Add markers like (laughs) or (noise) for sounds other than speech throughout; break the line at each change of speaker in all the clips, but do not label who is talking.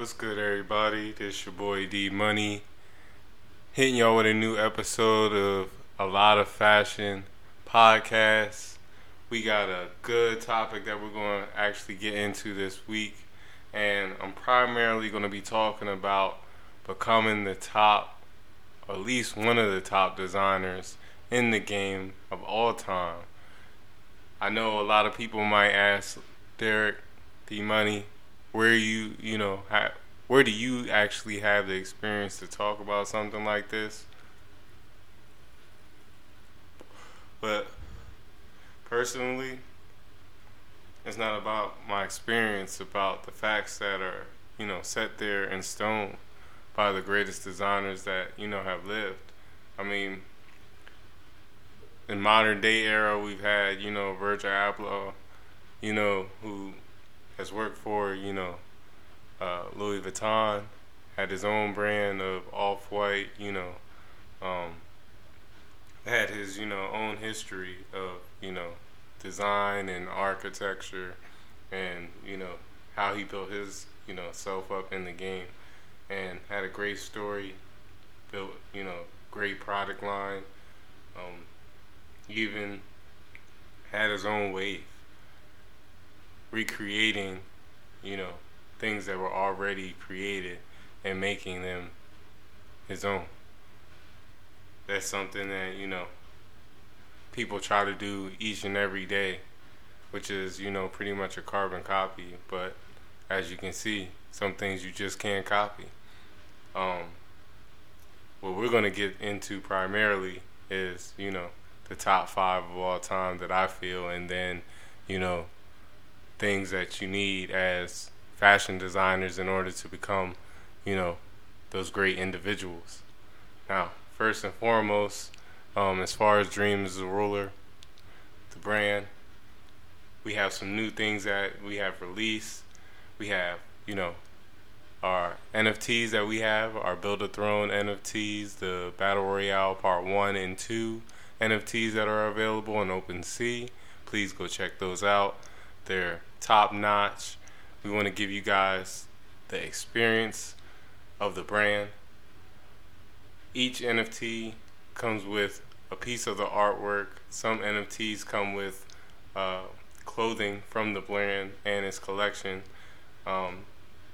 What's good, everybody? This your boy D Money, hitting y'all with a new episode of a lot of fashion podcasts. We got a good topic that we're going to actually get into this week, and I'm primarily going to be talking about becoming the top, at least one of the top designers in the game of all time. I know a lot of people might ask Derek D Money where you you know where do you actually have the experience to talk about something like this? But personally it's not about my experience about the facts that are you know set there in stone by the greatest designers that you know have lived. I mean in modern day era we've had you know virgil abloh you know who has worked for, you know, uh, Louis Vuitton, had his own brand of off white, you know, um, had his, you know, own history of, you know, design and architecture and, you know, how he built his, you know, self up in the game and had a great story, built, you know, great product line, um, even had his own wave recreating, you know, things that were already created and making them his own. That's something that, you know, people try to do each and every day, which is, you know, pretty much a carbon copy. But as you can see, some things you just can't copy. Um, what we're going to get into primarily is, you know, the top five of all time that I feel, and then, you know, things that you need as fashion designers in order to become, you know, those great individuals. Now, first and foremost, um, as far as Dreams the Ruler, the brand, we have some new things that we have released. We have, you know, our NFTs that we have, our Build a Throne NFTs, the Battle Royale Part 1 and 2 NFTs that are available on OpenSea. Please go check those out. They're top notch. We want to give you guys the experience of the brand. Each NFT comes with a piece of the artwork. Some NFTs come with uh, clothing from the brand and its collection, um,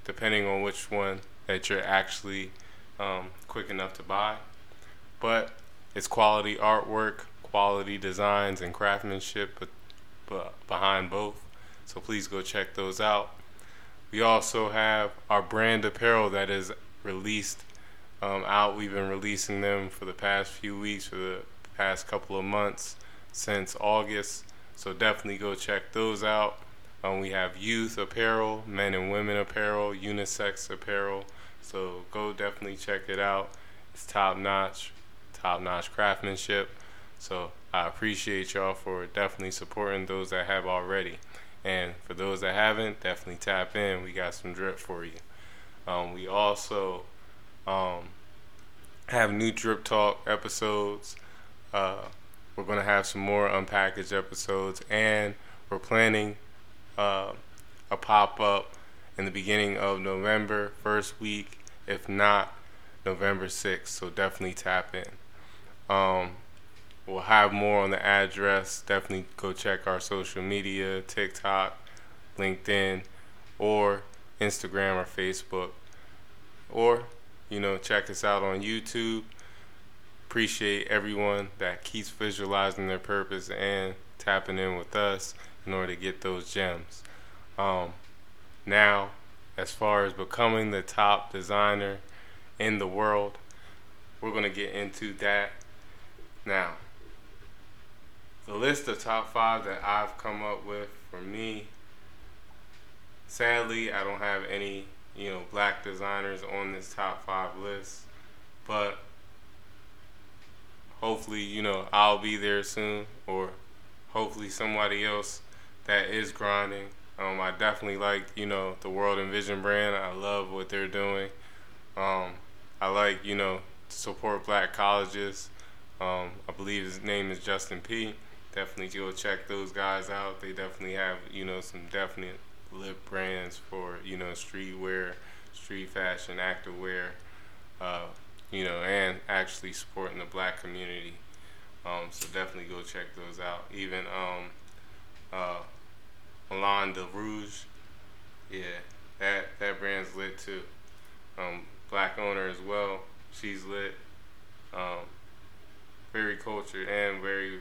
depending on which one that you're actually um, quick enough to buy. But it's quality artwork, quality designs, and craftsmanship behind both. So please go check those out. We also have our brand apparel that is released um, out. We've been releasing them for the past few weeks, for the past couple of months since August. So definitely go check those out. Um, we have youth apparel, men and women apparel, unisex apparel. So go definitely check it out. It's top notch, top notch craftsmanship. So I appreciate y'all for definitely supporting those that have already. And for those that haven't, definitely tap in. We got some drip for you. Um, we also um, have new drip talk episodes. Uh, we're going to have some more unpackaged episodes, and we're planning uh, a pop up in the beginning of November, first week, if not November 6th. So definitely tap in. Um, We'll have more on the address. Definitely go check our social media TikTok, LinkedIn, or Instagram or Facebook. Or, you know, check us out on YouTube. Appreciate everyone that keeps visualizing their purpose and tapping in with us in order to get those gems. Um, now, as far as becoming the top designer in the world, we're going to get into that now the list of top five that I've come up with for me. Sadly, I don't have any, you know, black designers on this top five list, but hopefully, you know, I'll be there soon, or hopefully somebody else that is grinding. Um, I definitely like, you know, the World Envision brand. I love what they're doing. Um, I like, you know, to support black colleges. Um, I believe his name is Justin P definitely go check those guys out. They definitely have you know some definite lip brands for you know streetwear, street fashion, activewear, uh, you know, and actually supporting the black community. Um, so definitely go check those out. Even um, uh, Milan de Rouge, yeah, that that brand's lit too. Um, black owner as well. She's lit. Um, very cultured and very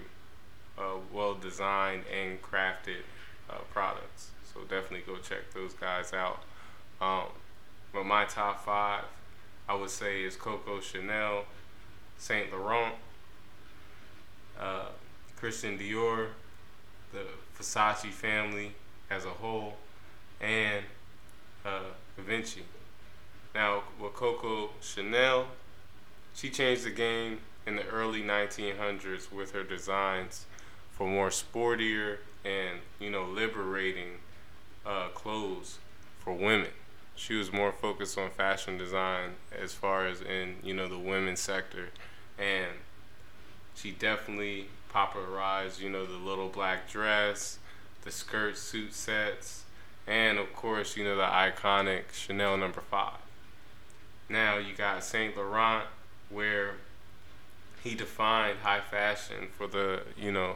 uh, well designed and crafted uh, products. So definitely go check those guys out. Um, but my top five, I would say, is Coco Chanel, Saint Laurent, uh, Christian Dior, the Versace family as a whole, and uh, Givenchy. Now, with Coco Chanel, she changed the game in the early 1900s with her designs for more sportier and you know liberating uh, clothes for women. She was more focused on fashion design as far as in you know the women's sector, and she definitely popularized you know the little black dress, the skirt suit sets, and of course you know the iconic Chanel number five. Now you got Saint Laurent where he defined high fashion for the you know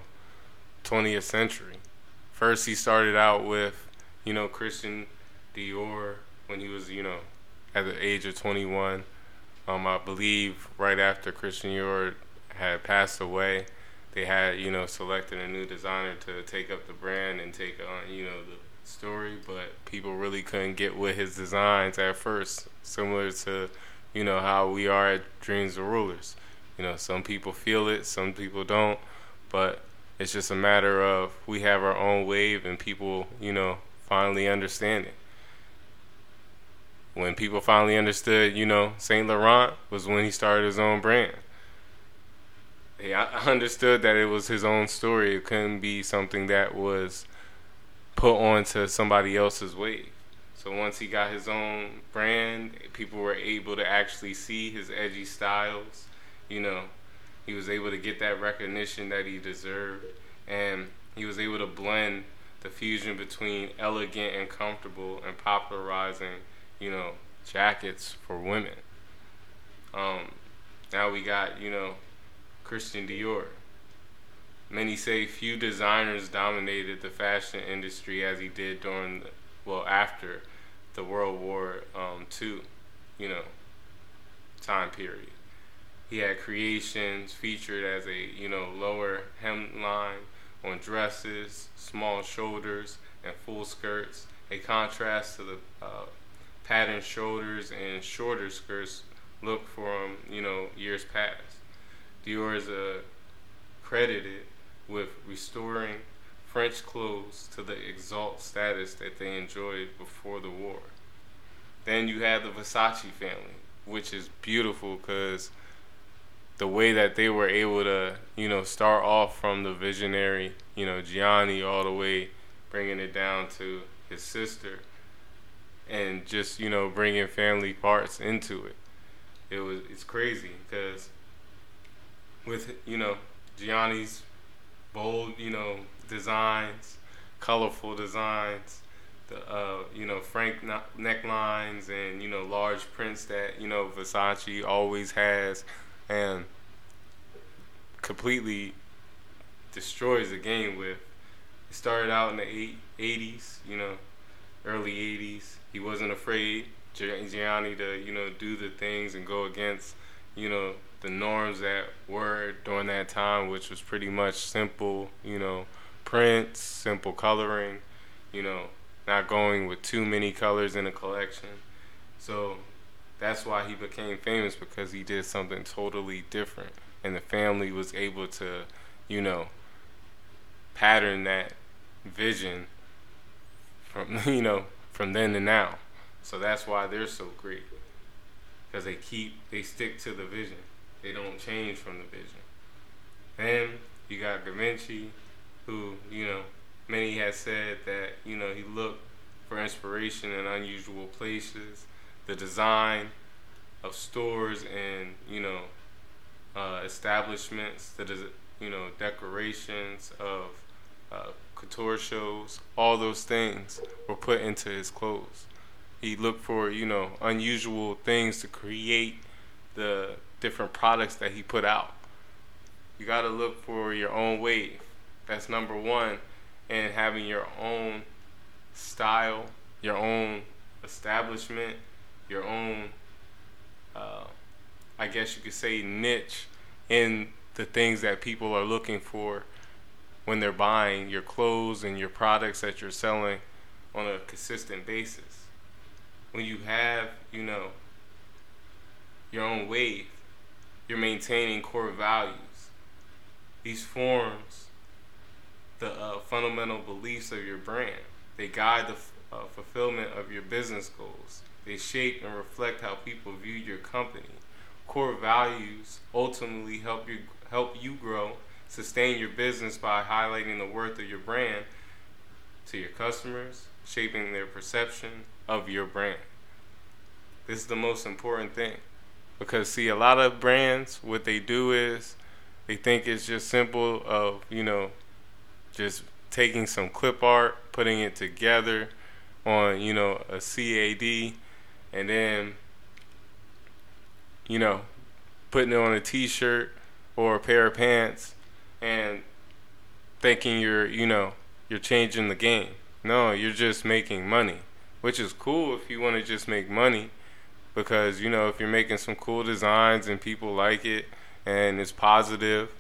20th century. First, he started out with you know Christian Dior when he was you know at the age of 21. Um, I believe right after Christian Dior had passed away, they had you know selected a new designer to take up the brand and take on you know the story, but people really couldn't get with his designs at first, similar to you know how we are at Dreams of Rulers. You know, some people feel it, some people don't, but it's just a matter of we have our own wave and people, you know, finally understand it. When people finally understood, you know, Saint Laurent was when he started his own brand. He understood that it was his own story. It couldn't be something that was put onto somebody else's wave. So once he got his own brand, people were able to actually see his edgy styles you know, he was able to get that recognition that he deserved, and he was able to blend the fusion between elegant and comfortable and popularizing, you know, jackets for women. Um, now we got, you know, Christian Dior. Many say few designers dominated the fashion industry as he did during, the, well, after the World War um, II, you know, time period. He had creations featured as a you know lower hemline on dresses, small shoulders, and full skirts, a contrast to the uh, patterned shoulders and shorter skirts look from you know years past. Dior is uh, credited with restoring French clothes to the exalt status that they enjoyed before the war. Then you have the Versace family, which is beautiful because the way that they were able to, you know, start off from the visionary, you know, Gianni all the way bringing it down to his sister and just, you know, bringing family parts into it. It was it's crazy because with, you know, Gianni's bold, you know, designs, colorful designs, the uh, you know frank necklines and you know large prints that you know Versace always has and completely destroys the game with. It started out in the eight, 80s, you know, early 80s. He wasn't afraid, Gianni, to, you know, do the things and go against, you know, the norms that were during that time, which was pretty much simple, you know, prints, simple coloring, you know, not going with too many colors in a collection. So that's why he became famous because he did something totally different. And the family was able to you know pattern that vision from (laughs) you know from then to now. So that's why they're so great. Because they keep they stick to the vision. They don't change from the vision. Then you got Givenchy, who you know many have said that you know he looked for inspiration in unusual places the design of stores and you know uh, establishments, is you know decorations of uh, couture shows, all those things were put into his clothes. He looked for, you know, unusual things to create the different products that he put out. You got to look for your own wave. That's number one. And having your own style, your own establishment, your own, uh, I guess you could say, niche in the things that people are looking for when they're buying your clothes and your products that you're selling on a consistent basis. When you have, you know, your own wave, you're maintaining core values. These forms the uh, fundamental beliefs of your brand. They guide the f- uh, fulfillment of your business goals. They shape and reflect how people view your company. Core values ultimately help you help you grow, sustain your business by highlighting the worth of your brand to your customers, shaping their perception of your brand. This is the most important thing. Because see a lot of brands what they do is they think it's just simple of, you know, just taking some clip art, putting it together on, you know, a CAD and then you know, putting it on a t-shirt or a pair of pants and thinking you're, you know, you're changing the game. No, you're just making money, which is cool if you want to just make money because, you know, if you're making some cool designs and people like it and it's positive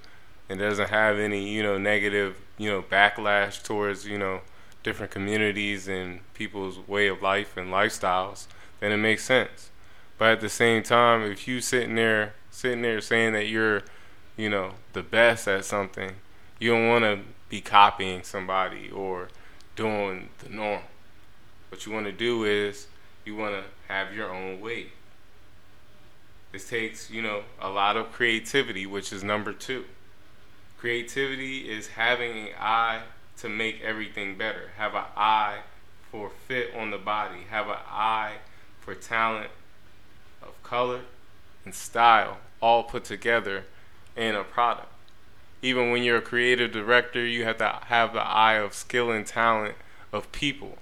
and doesn't have any, you know, negative you know backlash towards you know different communities and people's way of life and lifestyles, then it makes sense. But at the same time, if you sitting there sitting there saying that you're, you know, the best at something, you don't want to be copying somebody or doing the norm. What you want to do is you want to have your own way. This takes, you know, a lot of creativity, which is number 2. Creativity is having an eye to make everything better. Have an eye for fit on the body. Have an eye for talent of color and style all put together in a product. Even when you're a creative director, you have to have the eye of skill and talent of people.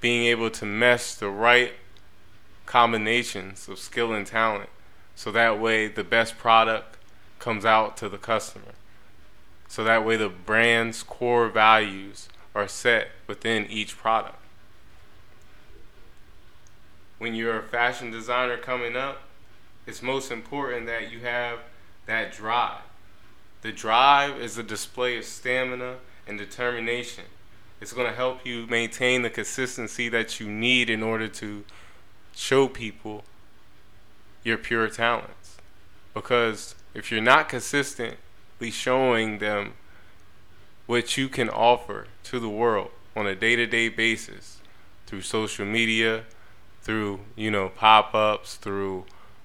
Being able to mesh the right combinations of skill and talent so that way the best product comes out to the customer. So that way the brand's core values are set within each product. When you're a fashion designer coming up, it's most important that you have that drive. The drive is a display of stamina and determination. It's going to help you maintain the consistency that you need in order to show people your pure talents. Because if you're not consistently showing them what you can offer to the world on a day-to-day basis through social media, through you know pop-ups, through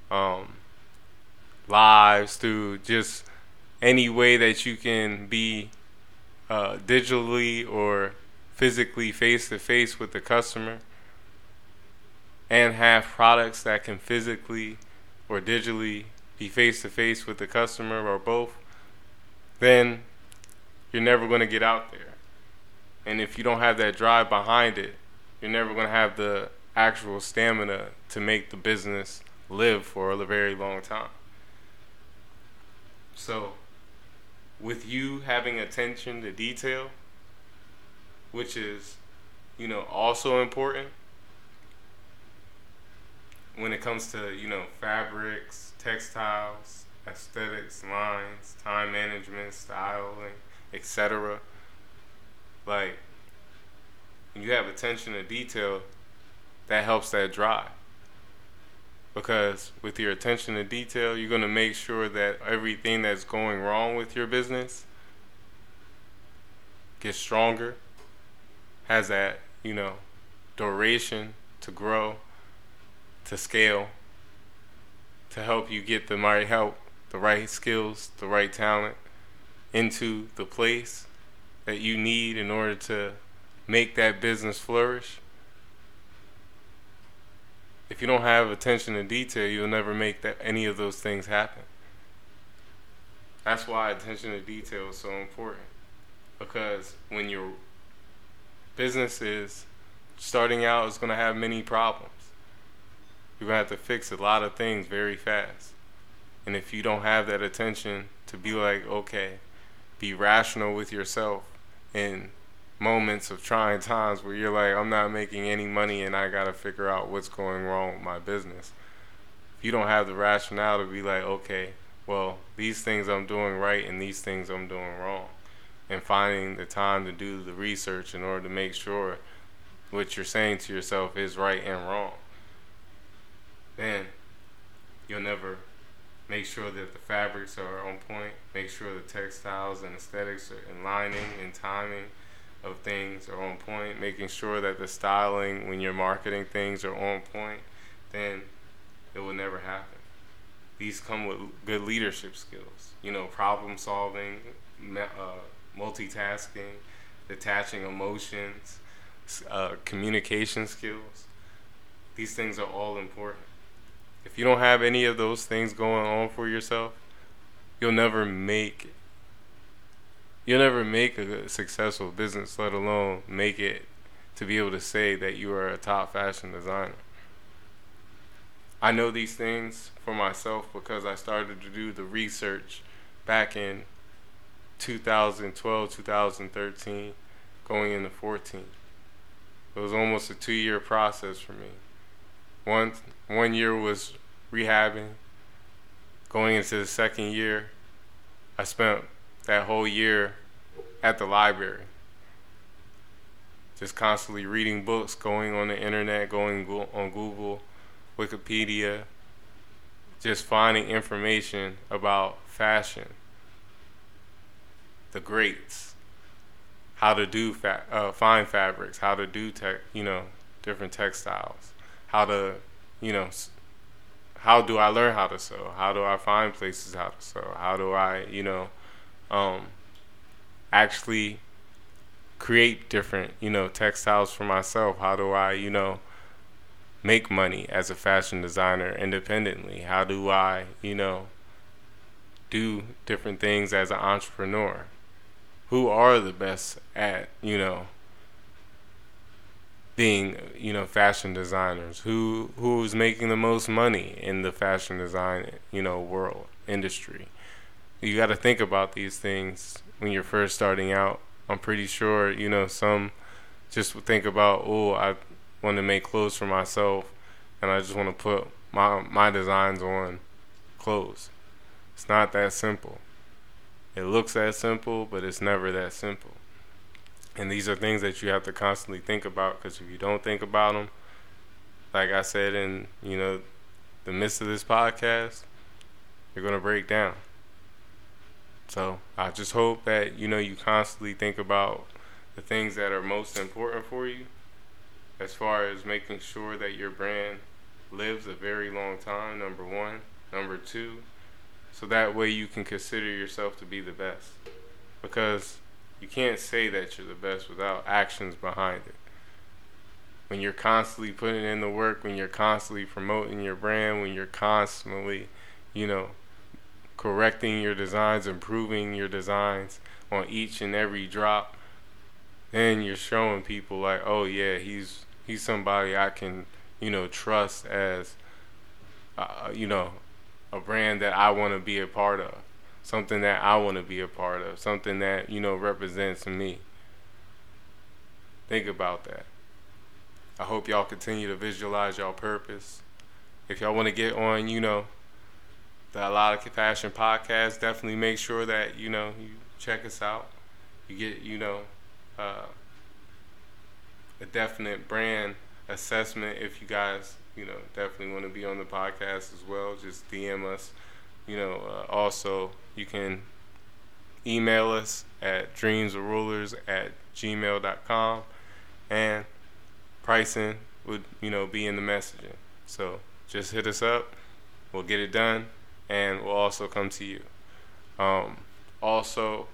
um, lives, through just any way that you can be uh, digitally or physically face to face with the customer and have products that can physically or digitally be face to face with the customer or both, then you're never going to get out there. And if you don't have that drive behind it, you're never going to have the actual stamina to make the business live for a very long time. So, with you having attention to detail, which is, you know, also important when it comes to, you know, fabrics, textiles, aesthetics, lines, time management, styling, etc. Like, when you have attention to detail, that helps that drive. Because with your attention to detail, you're going to make sure that everything that's going wrong with your business gets stronger, has that, you know, duration to grow, to scale, to help you get the right help, the right skills, the right talent into the place that you need in order to make that business flourish. If you don't have attention to detail, you'll never make that any of those things happen. That's why attention to detail is so important. Because when your business is starting out is going to have many problems. You're going to have to fix a lot of things very fast. And if you don't have that attention to be like, okay, be rational with yourself in moments of trying times where you're like, I'm not making any money and I got to figure out what's going wrong with my business. If you don't have the rationale to be like, okay, well, these things I'm doing right and these things I'm doing wrong, and finding the time to do the research in order to make sure what you're saying to yourself is right and wrong, then you'll never make sure that the fabrics are on point, make sure the textiles and aesthetics and lining and timing of things are on point, making sure that the styling when you're marketing things are on point, then it will never happen. These come with good leadership skills, you know, problem solving, uh, multitasking, detaching emotions, uh, communication skills. These things are all important. If you don't have any of those things going on for yourself, you'll never make you'll never make a successful business, let alone make it to be able to say that you are a top fashion designer. I know these things for myself because I started to do the research back in 2012, 2013, going into 14. It was almost a two year process for me. One, one year was rehabbing. Going into the second year, I spent that whole year at the library. Just constantly reading books, going on the internet, going on Google, Wikipedia, just finding information about fashion, the greats, how to do fa- uh, fine fabrics, how to do tech, you know, different textiles, how to, you know, how do I learn how to sew? How do I find places how to sew? How do I, you know, um, actually create different, you know, textiles for myself? How do I, you know, make money as a fashion designer independently? How do I, you know, do different things as an entrepreneur? Who are the best at, you know, being you know fashion designers who who's making the most money in the fashion design you know world industry you got to think about these things when you're first starting out. I'm pretty sure you know some just think about oh i want to make clothes for myself and i just want to put my my designs on clothes. It's not that simple. It looks that simple but it's never that simple. And these are things that you have to constantly think about because if you don't think about them, like I said in you know the midst of this podcast, you're gonna break down. So I just hope that you know you constantly think about the things that are most important for you, as far as making sure that your brand lives a very long time. Number one, number two, so that way you can consider yourself to be the best, because you can't say that you're the best without actions behind it. When you're constantly putting in the work, when you're constantly promoting your brand, when you're constantly, you know, correcting your designs, improving your designs on each and every drop, then you're showing people like, oh yeah, he's he's somebody I can, you know, trust as, uh, you know, a brand that I want to be a part of something that I want to be a part of, something that, you know, represents me. Think about that. I hope y'all continue to visualize y'all purpose. If y'all want to get on, you know, the A Lot of Fashion podcast, definitely make sure that, you know, you check us out. You get, you know, uh, a definite brand assessment if you guys, you know, definitely want to be on the podcast as well. Just DM us you know, uh, also you can email us at dreamsofrulers at gmail.com and pricing would, you know, be in the messaging. So just hit us up. We'll get it done and we'll also come to you. Um, also,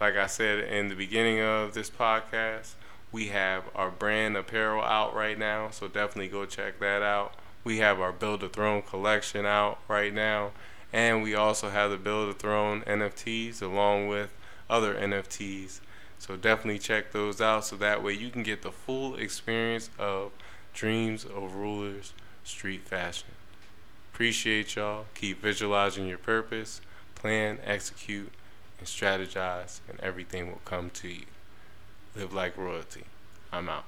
like I said in the beginning of this podcast, we have our brand apparel out right now, so definitely go check that out. We have our Build a Throne collection out right now, and we also have the Build a Throne NFTs along with other NFTs So definitely check those out so that way you can get the full experience of Dreams of Rulers Street Fashion. Appreciate y'all. Keep visualizing your purpose, plan, execute, and strategize, and everything will come to you. Live like royalty. I'm out.